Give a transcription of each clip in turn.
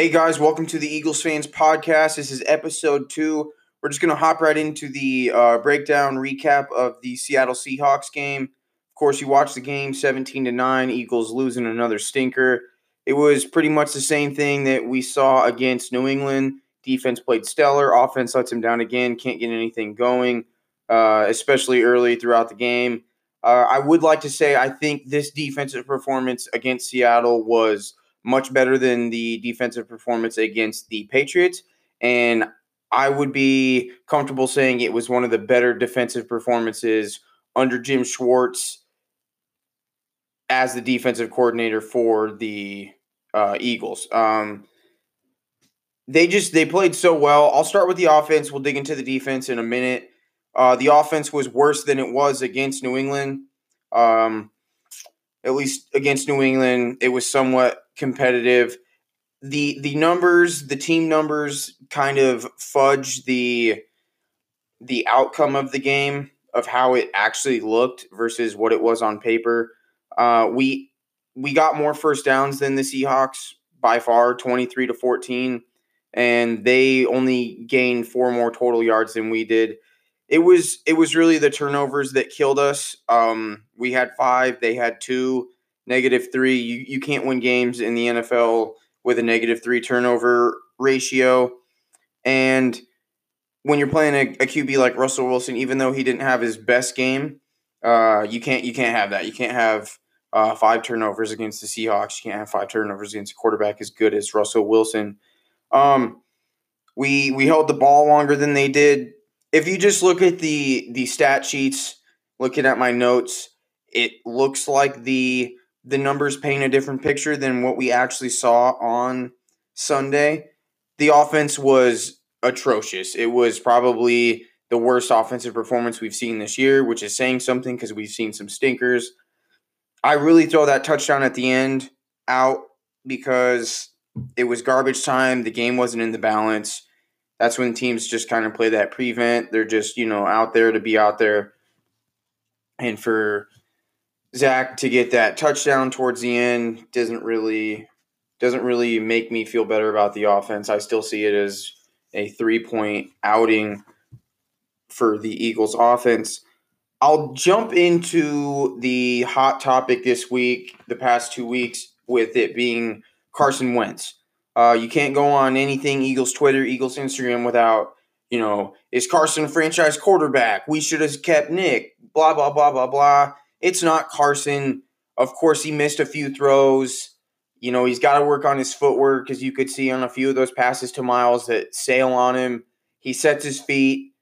Hey guys, welcome to the Eagles Phans Podcast. This is episode two. We're just going to hop right into the uh, breakdown recap of the Seattle Seahawks game. Of course, you watched the game 17 to 9, Eagles losing another stinker. It was pretty much the same thing that we saw against New England. Defense played stellar, offense lets him down again, can't get anything going, uh, especially early throughout the game. Uh, I would like to say I think this defensive performance against Seattle was much better than the defensive performance against the Patriots. And I would be comfortable saying it was one of the better defensive performances under Jim Schwartz as the defensive coordinator for the uh, Eagles. Um, they just they played so well. I'll start with the offense. We'll dig into the defense in a minute. Uh, the offense was worse than it was against New England. Um, at least against New England, it was somewhat competitive. The the numbers, the team numbers kind of fudge the the outcome of the game of how it actually looked versus what it was on paper. Uh, we we got more first downs than the Seahawks by far, 23 to 14, and they only gained four more total yards than we did. It was it was really the turnovers that killed us. Um, we had five, they had two negative three. You, you can't win games in the NFL with a negative three turnover ratio. And when you're playing a, a QB like Russell Wilson, even though he didn't have his best game, uh, you can't you can't have that. You can't have uh, five turnovers against the Seahawks. You can't have five turnovers against a quarterback as good as Russell Wilson. Um, we we held the ball longer than they did. If you just look at the the stat sheets, looking at my notes, it looks like the the numbers paint a different picture than what we actually saw on Sunday. The offense was atrocious. It was probably the worst offensive performance we've seen this year, which is saying something because we've seen some stinkers. I really throw that touchdown at the end out because it was garbage time. The game wasn't in the balance. That's when teams just kind of play that prevent. They're just, you know, out there to be out there. And for Zach to get that touchdown towards the end doesn't really doesn't really make me feel better about the offense. I still see it as a three point outing for the Eagles offense. I'll jump into the hot topic this week, the past two weeks, with it being Carson Wentz. Uh, you can't go on anything Eagles Twitter, Eagles Instagram without, you know, is Carson franchise quarterback? We should have kept Nick, blah, blah, blah, blah, blah. It's not Carson. Of course, he missed a few throws. You know, he's got to work on his footwork, as you could see on a few of those passes to Miles that sail on him. He sets his feet.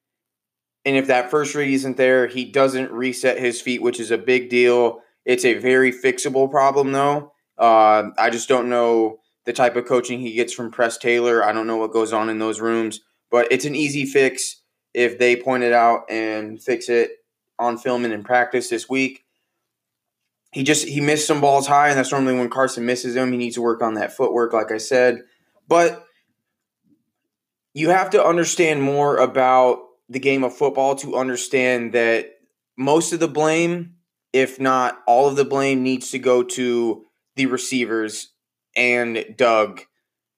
And if that first read isn't there, he doesn't reset his feet, which is a big deal. It's a very fixable problem, though. Uh, I just don't know the type of coaching he gets from Press Taylor. I don't know what goes on in those rooms, but it's an easy fix if they point it out and fix it on film and in practice this week he just he missed some balls high, and that's normally when Carson misses them. He needs to work on that footwork, like I said. But you have to understand more about the game of football to understand that most of the blame, if not all of the blame, needs to go to the receivers and Doug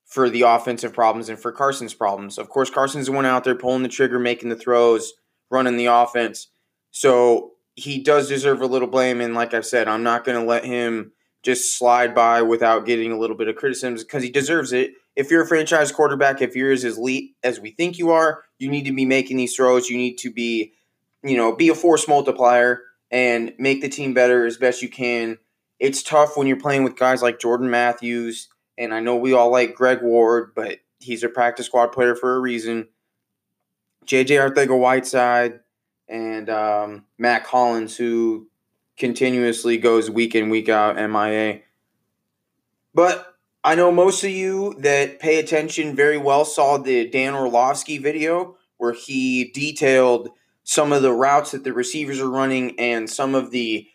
for the offensive problems and for Carson's problems. Of course, Carson's the one out there pulling the trigger, making the throws, running the offense. So he does deserve a little blame. And like I've said, I'm not going to let him just slide by without getting a little bit of criticism because he deserves it. If you're a franchise quarterback, if you're as elite as we think you are, you need to be making these throws. You need to be, you know, be a force multiplier and make the team better as best you can. It's tough when you're playing with guys like Jordan Matthews, and I know we all like Greg Ward, but he's a practice squad player for a reason. JJ Arcega Whiteside, and um, Mack Hollins, who continuously goes week in, week out MIA. But I know most of you that pay attention very well saw the Dan Orlovsky video where he detailed some of the routes that the receivers are running and some of the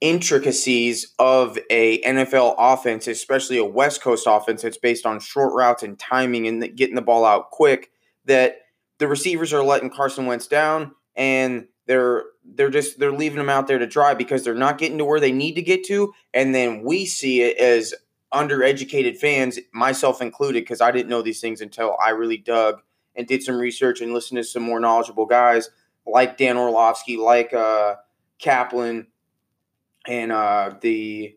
intricacies of a NFL offense, especially a West Coast offense that's based on short routes and timing and getting the ball out quick, that the receivers are letting Carson Wentz down and they're they're just they're leaving them out there to dry because they're not getting to where they need to get to and then we see it as undereducated fans, myself included, because I didn't know these things until I really dug and did some research and listened to some more knowledgeable guys like Dan Orlovsky, like uh, Kaplan, and uh, the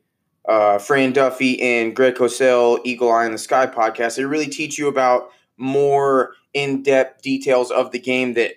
uh, Fran Duffy and Greg Cosell, Eagle Eye in the Sky podcast. They really teach you about more in depth details of the game that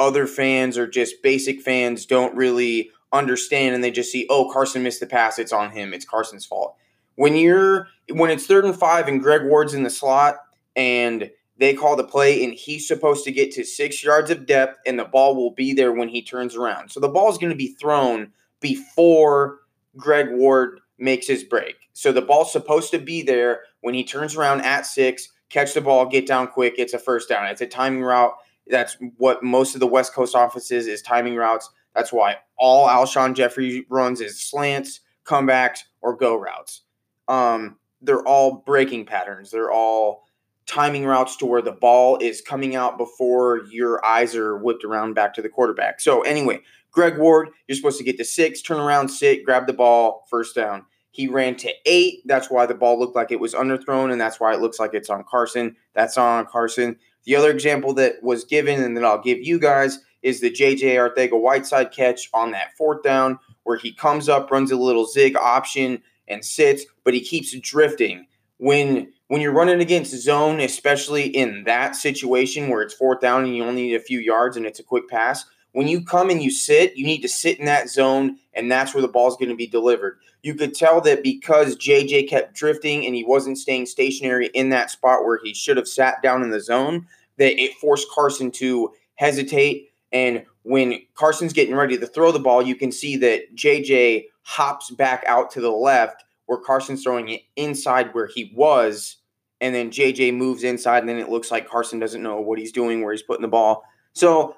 other fans or just basic fans don't really understand and they just see, oh, Carson missed the pass, it's on him, it's Carson's fault. When you're when it's third and five and Greg Ward's in the slot and they call the play and he's supposed to get to six yards of depth and the ball will be there when he turns around. So the ball is going to be thrown before Greg Ward makes his break. So the ball's supposed to be there when he turns around at six, catch the ball, get down quick. It's a first down. It's a timing route. That's what most of the West Coast offices is timing routes. That's why all Alshon Jeffery runs is slants, comebacks, or go routes. Um, they're all breaking patterns. They're all timing routes to where the ball is coming out before your eyes are whipped around back to the quarterback. So anyway, Greg Ward, you're supposed to get to six, turn around, sit, grab the ball, first down. He ran to eight. That's why the ball looked like it was underthrown, and that's why it looks like it's on Carson. That's on Carson. The other example that was given, and that I'll give you guys, is the JJ Arcega Whiteside catch on that fourth down, where he comes up, runs a little zig option, and sits, but he keeps drifting. When when you're running against zone, especially in that situation where it's fourth down and you only need a few yards and it's a quick pass, when you come and you sit, you need to sit in that zone, and that's where the ball's going to be delivered. You could tell that because JJ kept drifting and he wasn't staying stationary in that spot where he should have sat down in the zone, that it forced Carson to hesitate. And when Carson's getting ready to throw the ball, you can see that JJ hops back out to the left where Carson's throwing it inside where he was. And then JJ moves inside, and then it looks like Carson doesn't know what he's doing, where he's putting the ball. So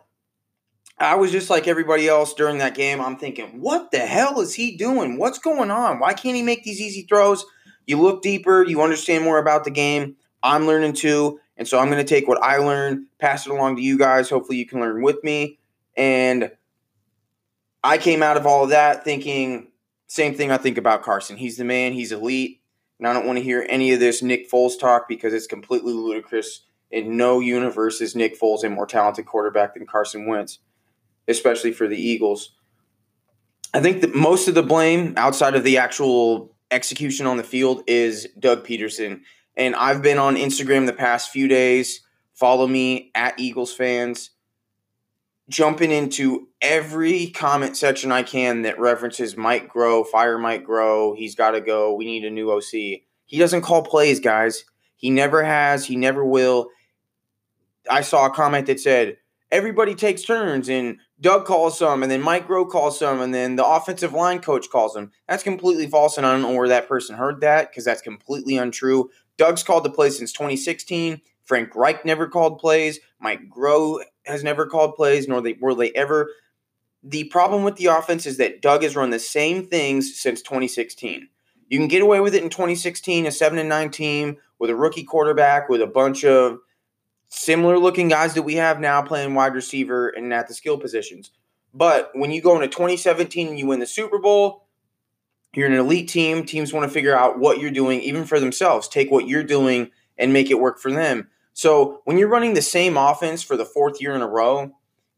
I was just like everybody else during that game. I'm thinking, what the hell is he doing? What's going on? Why can't he make these easy throws? You look deeper, you understand more about the game. I'm learning too. And so I'm going to take what I learned, pass it along to you guys. Hopefully, you can learn with me. And I came out of all of that thinking, same thing I think about Carson. He's the man, he's elite. And I don't want to hear any of this Nick Foles talk because it's completely ludicrous. In no universe is Nick Foles a more talented quarterback than Carson Wentz especially for the Eagles. I think that most of the blame outside of the actual execution on the field is Doug Pederson. And I've been on Instagram the past few days. Follow me at Eagles fans. Jumping into every comment section I can that references Mike Groh, fire Mike Groh, he's got to go, we need a new OC. He doesn't call plays, guys. He never has, he never will. I saw a comment that said, everybody takes turns and Doug calls some and then Mike Groh calls some and then the offensive line coach calls them. That's completely false and I don't know where that person heard that because that's completely untrue. Doug's called the play since 2016. Frank Reich never called plays. Mike Groh has never called plays, nor they were they ever. The problem with the offense is that Doug has run the same things since 2016. You can get away with it in 2016, a seven and nine team with a rookie quarterback with a bunch of similar looking guys that we have now playing wide receiver and at the skill positions. But when you go into 2017 and you win the Super Bowl, you're an elite team. Teams want to figure out what you're doing, even for themselves. Take what you're doing and make it work for them. So when you're running the same offense for the fourth year in a row,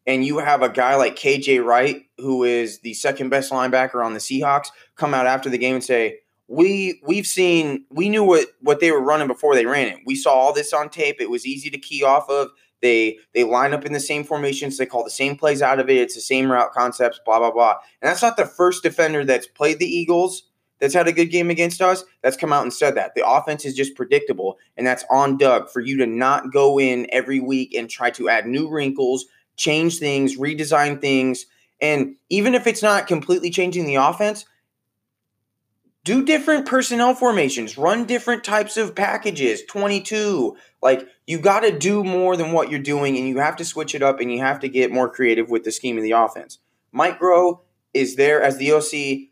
and you have a guy like KJ Wright, who is the second best linebacker on the Seahawks, come out after the game and say, we we've seen we knew what what they were running before they ran it. We saw all this on tape. It was easy to key off of. They they line up in the same formations. They call the same plays out of it. It's the same route concepts. Blah blah blah. And that's not the first defender that's played the Eagles that's had a good game against us that's come out and said that the offense is just predictable, and that's on Doug for you to not go in every week and try to add new wrinkles, change things, redesign things, and even if it's not completely changing the offense do different personnel formations, run different types of packages, 22. Like you got to do more than what you're doing and you have to switch it up and you have to get more creative with the scheme of the offense. Mike Groh is there as the OC.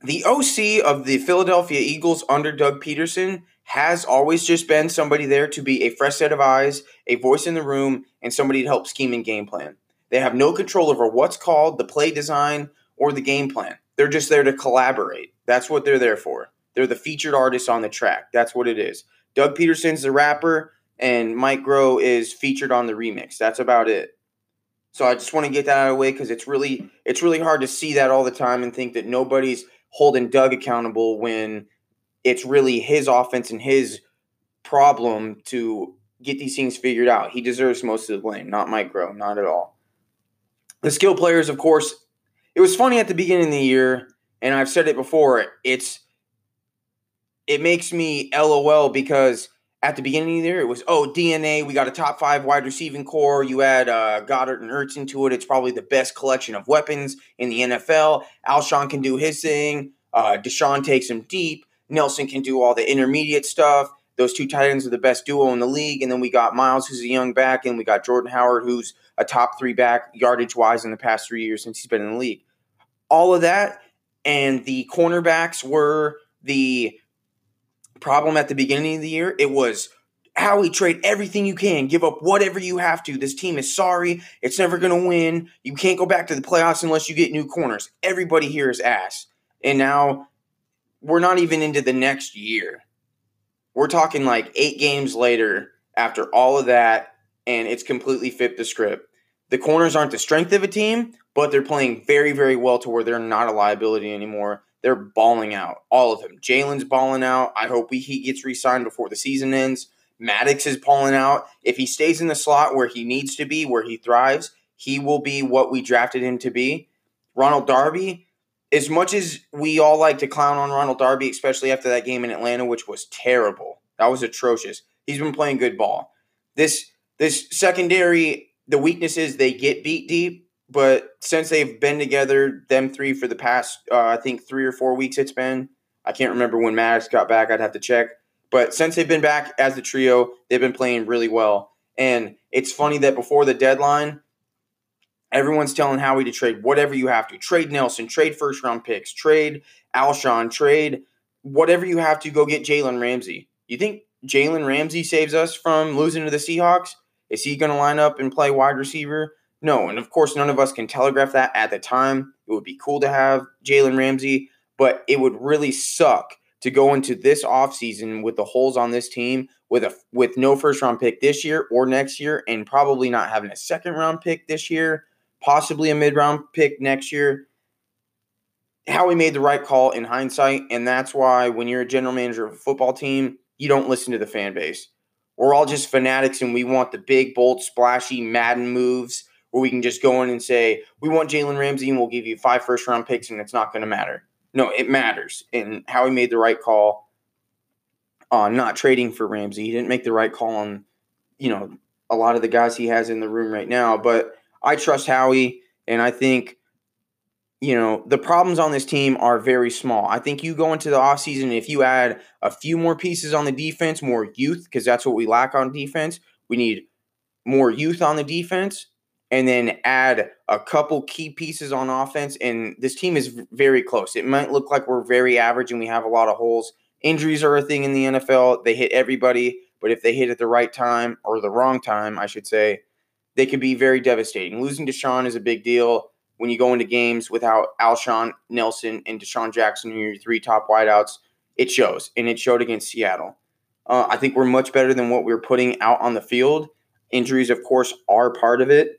The OC of the Philadelphia Eagles under Doug Pederson has always just been somebody there to be a fresh set of eyes, a voice in the room, and somebody to help scheme and game plan. They have no control over what's called the play design or the game plan. They're just there to collaborate. That's what they're there for. They're the featured artists on the track. That's what it is. Doug Pederson's the rapper, and Mike Groh is featured on the remix. That's about it. So I just want to get that out of the way because it's really it's really hard to see that all the time and think that nobody's holding Doug accountable when it's really his offense and his problem to get these things figured out. He deserves most of the blame, not Mike Groh, not at all. The skill players, of course, it was funny at the beginning of the year, and I've said it before, it's it makes me LOL because at the beginning of the year, it was, oh, DNA, we got a top five wide receiving core. You add uh, Goedert and Ertz into it. It's probably the best collection of weapons in the NFL. Alshon can do his thing. Uh, DeSean takes him deep. Nelson can do all the intermediate stuff. Those two tight ends are the best duo in the league. And then we got Miles, who's a young back, and we got Jordan Howard, who's a top three back yardage wise in the past three years since he's been in the league. All of that, and the cornerbacks were the problem at the beginning of the year. It was Howie, trade everything you can, give up whatever you have to. This team is sorry. It's never going to win. You can't go back to the playoffs unless you get new corners. Everybody here is ass. And now we're not even into the next year. We're talking like eight games later after all of that, and it's completely fit the script. The corners aren't the strength of a team, but they're playing very, very well to where they're not a liability anymore. They're balling out, all of them. Jalen's balling out. I hope he gets re signed before the season ends. Maddox is balling out. If he stays in the slot where he needs to be, where he thrives, he will be what we drafted him to be. Ronald Darby, as much as we all like to clown on Ronald Darby, especially after that game in Atlanta, which was terrible, that was atrocious. He's been playing good ball. This this secondary, the weakness is they get beat deep, but since they've been together, them three for the past, uh, I think three or four weeks, it's been. I can't remember when Maddox got back. I'd have to check. But since they've been back as the trio, they've been playing really well. And it's funny that before the deadline, Everyone's telling Howie to trade whatever you have to. Trade Nelson, trade first round picks, trade Alshon, trade whatever you have to go get Jalen Ramsey. You think Jalen Ramsey saves us from losing to the Seahawks? Is he going to line up and play wide receiver? No. And of course, none of us can telegraph that at the time. It would be cool to have Jalen Ramsey, but it would really suck to go into this offseason with the holes on this team with a with no first round pick this year or next year and probably not having a second round pick this year possibly a mid round pick next year. Howie made the right call in hindsight, and that's why when you're a general manager of a football team, you don't listen to the fan base. We're all just fanatics and we want the big, bold, splashy Madden moves where we can just go in and say, we want Jalen Ramsey and we'll give you five first round picks and it's not going to matter. No, it matters. And Howie made the right call on not trading for Ramsey. He didn't make the right call on, you know, a lot of the guys he has in the room right now. But I trust Howie, and I think, you know, the problems on this team are very small. I think you go into the offseason, if you add a few more pieces on the defense, more youth, because that's what we lack on defense. We need more youth on the defense, and then add a couple key pieces on offense. And this team is very close. It might look like we're very average and we have a lot of holes. Injuries are a thing in the NFL, they hit everybody. But if they hit at the right time or the wrong time, I should say, they could be very devastating. Losing DeSean is a big deal when you go into games without Alshon, Nelson, and DeSean Jackson, your three top wideouts. It shows, and it showed against Seattle. Uh, I think we're much better than what we are putting out on the field. Injuries, of course, are part of it.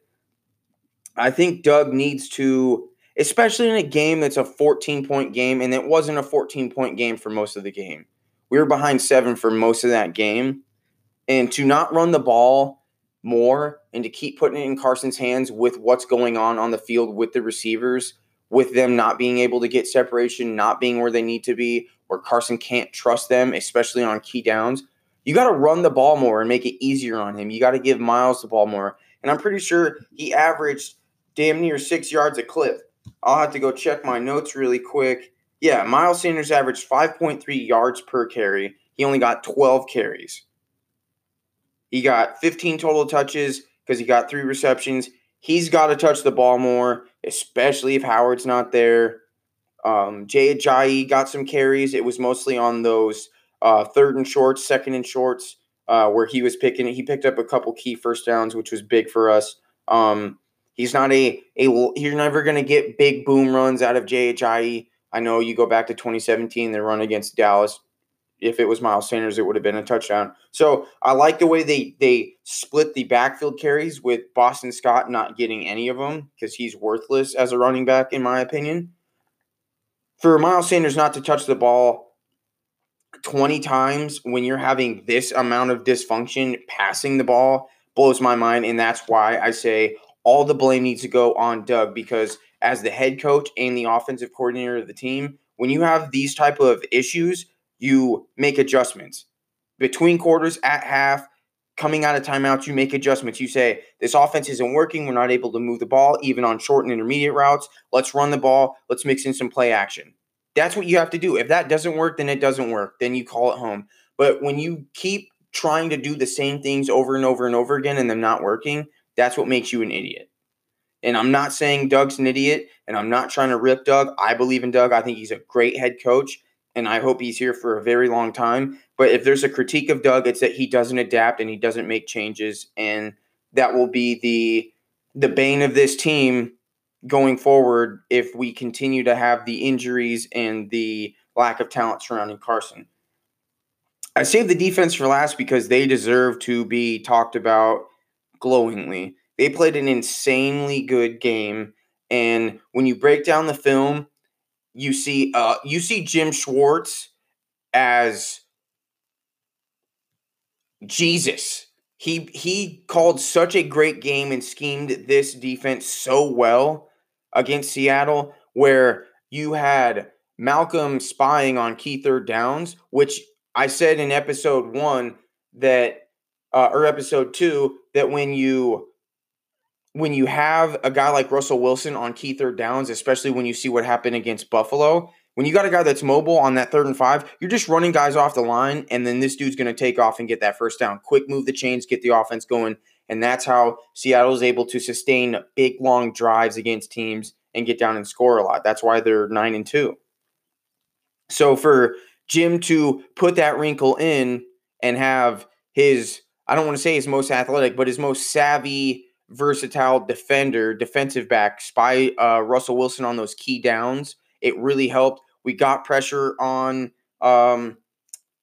I think Doug needs to, especially in a game that's a 14 point game, and it wasn't a 14 point game for most of the game. We were behind seven for most of that game. And to not run the ball more and to keep putting it in Carson's hands with what's going on on the field with the receivers, with them not being able to get separation, not being where they need to be, where Carson can't trust them, especially on key downs. You got to run the ball more and make it easier on him. You got to give Miles the ball more. And I'm pretty sure he averaged damn near six yards a clip. I'll have to go check my notes really quick. Yeah, Miles Sanders averaged 5.3 yards per carry. He only got 12 carries. He got 15 total touches because he got three receptions. He's got to touch the ball more, especially if Howard's not there. Um, Jay Ajayi got some carries. It was mostly on those uh, third and shorts, second and shorts, uh, where he was picking. He picked up a couple key first downs, which was big for us. Um, he's not a a. You're never going to get big boom runs out of Ajayi I know you go back to 2017, the run against Dallas. If it was Miles Sanders, it would have been a touchdown. So I like the way they they split the backfield carries with Boston Scott not getting any of them because he's worthless as a running back, in my opinion. For Miles Sanders not to touch the ball 20 times when you're having this amount of dysfunction passing the ball blows my mind. And that's why I say all the blame needs to go on Doug because as the head coach and the offensive coordinator of the team, when you have these type of issues, you make adjustments. Between quarters at half, coming out of timeouts, you make adjustments. You say, this offense isn't working. We're not able to move the ball, even on short and intermediate routes. Let's run the ball. Let's mix in some play action. That's what you have to do. If that doesn't work, then it doesn't work. Then you call it home. But when you keep trying to do the same things over and over and over again and them not working, that's what makes you an idiot. And I'm not saying Doug's an idiot, and I'm not trying to rip Doug. I believe in Doug. I think he's a great head coach, and I hope he's here for a very long time. But if there's a critique of Doug, it's that he doesn't adapt and he doesn't make changes, and that will be the the bane of this team going forward if we continue to have the injuries and the lack of talent surrounding Carson. I saved the defense for last because they deserve to be talked about glowingly. They played an insanely good game, and when you break down the film, you see uh, you see Jim Schwartz as Jesus he he called such a great game and schemed this defense so well against Seattle where you had Malcolm spying on key third downs, which I said in episode 1 that uh, or episode 2 that when you when you have a guy like Russell Wilson on key third downs, especially when you see what happened against Buffalo, when you got a guy that's mobile on that third and five, you're just running guys off the line, and then this dude's going to take off and get that first down. Quick move the chains, get the offense going. And that's how Seattle is able to sustain big, long drives against teams and get down and score a lot. That's why they're nine and two. So for Jim to put that wrinkle in and have his, I don't want to say his most athletic, but his most savvy, versatile defender, defensive back, spy uh, Russell Wilson on those key downs, it really helped. We got pressure on um,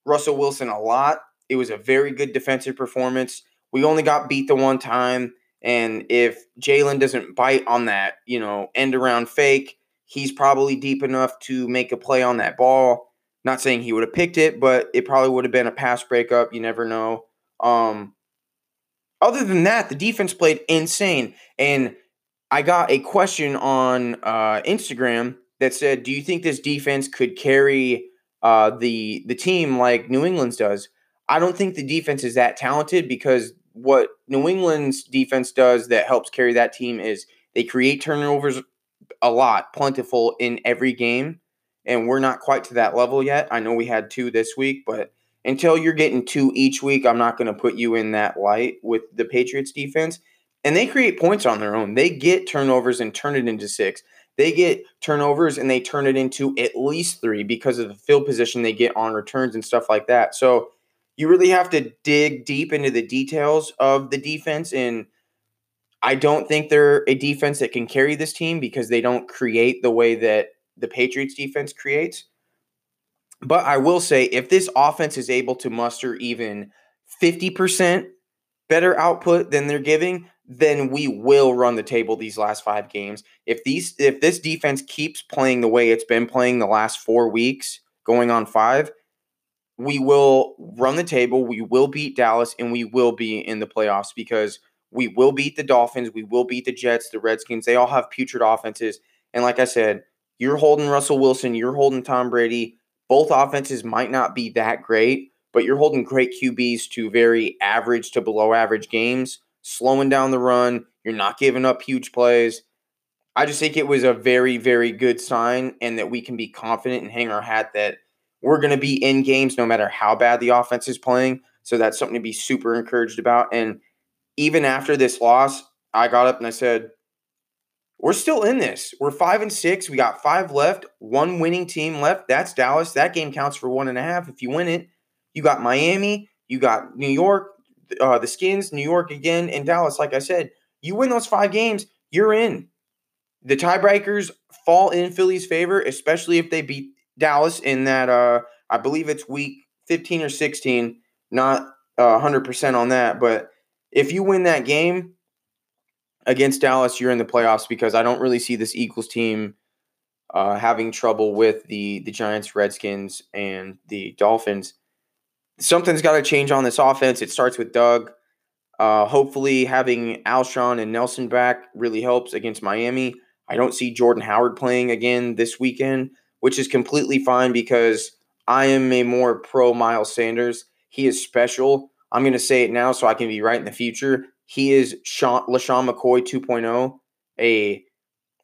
Russell Wilson a lot. It was a very good defensive performance. We only got beat the one time. And if Jalen doesn't bite on that, you know, end around fake, he's probably deep enough to make a play on that ball. Not saying he would have picked it, but it probably would have been a pass breakup. You never know. Um, other than that, the defense played insane. And I got a question on uh, Instagram that said, "Do you think this defense could carry uh, the the team like New England's does?" I don't think the defense is that talented because what New England's defense does that helps carry that team is they create turnovers a lot, plentiful in every game, and we're not quite to that level yet. I know we had two this week, but until you're getting two each week, I'm not going to put you in that light with the Patriots defense. And they create points on their own. They get turnovers and turn it into six. They get turnovers and they turn it into at least three because of the field position they get on returns and stuff like that. So you really have to dig deep into the details of the defense. And I don't think they're a defense that can carry this team because they don't create the way that the Patriots defense creates. But I will say, if this offense is able to muster even 50% better output than they're giving, then we will run the table these last five games. If these if this defense keeps playing the way it's been playing the last four weeks, going on five, we will run the table. We will beat Dallas, and we will be in the playoffs because we will beat the Dolphins. We will beat the Jets, the Redskins. They all have putrid offenses. And like I said, you're holding Russell Wilson, you're holding Tom Brady. Both offenses might not be that great, but you're holding great QBs to very average to below average games slowing down the run. You're not giving up huge plays. I just think it was a very, very good sign, and that we can be confident and hang our hat that we're going to be in games no matter how bad the offense is playing. So that's something to be super encouraged about. And even after this loss, I got up and I said, we're still in this. We're five and six. We got five left, one winning team left. That's Dallas. That game counts for one and a half. If you win it, you got Miami, you got New York, uh, the Skins, New York again, and Dallas. Like I said, you win those five games, you're in. The tiebreakers fall in Philly's favor, especially if they beat Dallas in that. Uh, I believe it's week 15 or 16. Not uh, 100% on that, but if you win that game against Dallas, you're in the playoffs because I don't really see this Eagles team uh, having trouble with the the Giants, Redskins, and the Dolphins. Something's got to change on this offense. It starts with Doug. Uh, hopefully, having Alshon and Nelson back really helps against Miami. I don't see Jordan Howard playing again this weekend, which is completely fine because I am a more pro Miles Sanders. He is special. I'm going to say it now so I can be right in the future. He is Sean, LeSean McCoy 2.0, a,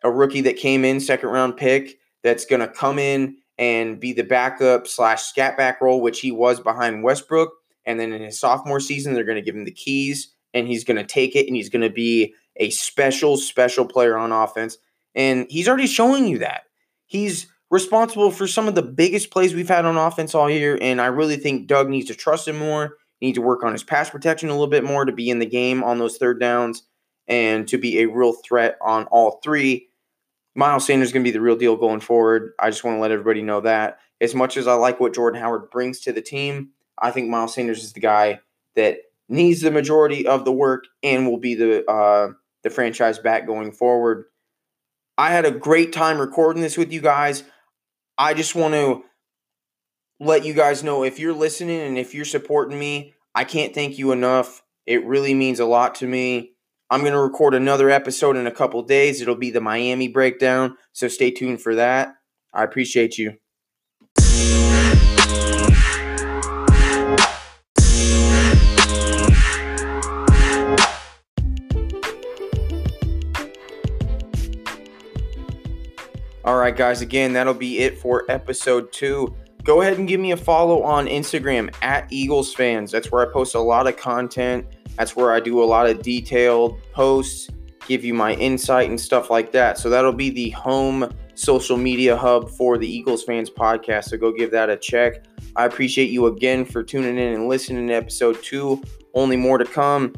a rookie that came in, second round pick, that's going to come in and be the backup slash scat back role, which he was behind Westbrook. And then in his sophomore season, they're going to give him the keys and he's going to take it and he's going to be a special, special player on offense. And he's already showing you that. He's responsible for some of the biggest plays we've had on offense all year. And I really think Doug needs to trust him more. He needs to work on his pass protection a little bit more to be in the game on those third downs and to be a real threat on all three. Miles Sanders is going to be the real deal going forward. I just want to let everybody know that. As much as I like what Jordan Howard brings to the team, I think Miles Sanders is the guy that needs the majority of the work and will be the uh, the franchise back going forward. I had a great time recording this with you guys. I just want to let you guys know if you're listening and if you're supporting me, I can't thank you enough. It really means a lot to me. I'm going to record another episode in a couple days. It'll be the Miami breakdown, so stay tuned for that. I appreciate you. All right, guys, again, that'll be it for episode two. Go ahead and give me a follow on Instagram at Eagles fans. That's where I post a lot of content that's where I do a lot of detailed posts, give you my insight and stuff like that. So that'll be the home social media hub for the Eagles Phans podcast. So go give that a check. I appreciate you again for tuning in and listening to episode two. Only more to come.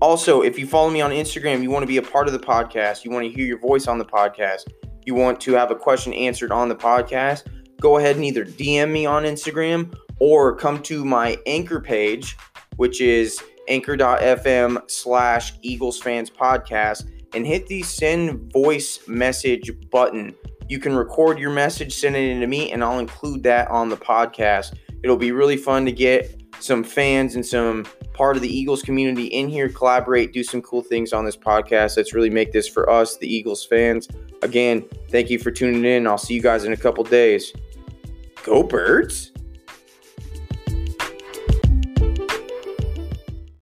Also, if you follow me on Instagram, you want to be a part of the podcast, you want to hear your voice on the podcast, you want to have a question answered on the podcast, go ahead and either DM me on Instagram or come to my anchor page, which is anchor.fm slash Eagles fans podcast and hit the send voice message button. You can record your message, send it in to me, and I'll include that on the podcast. It'll be really fun to get some fans and some part of the Eagles community in here, collaborate, do some cool things on this podcast. Let's really make this for us, the Eagles fans. Again, thank you for tuning in. I'll see you guys in a couple days. Go, birds!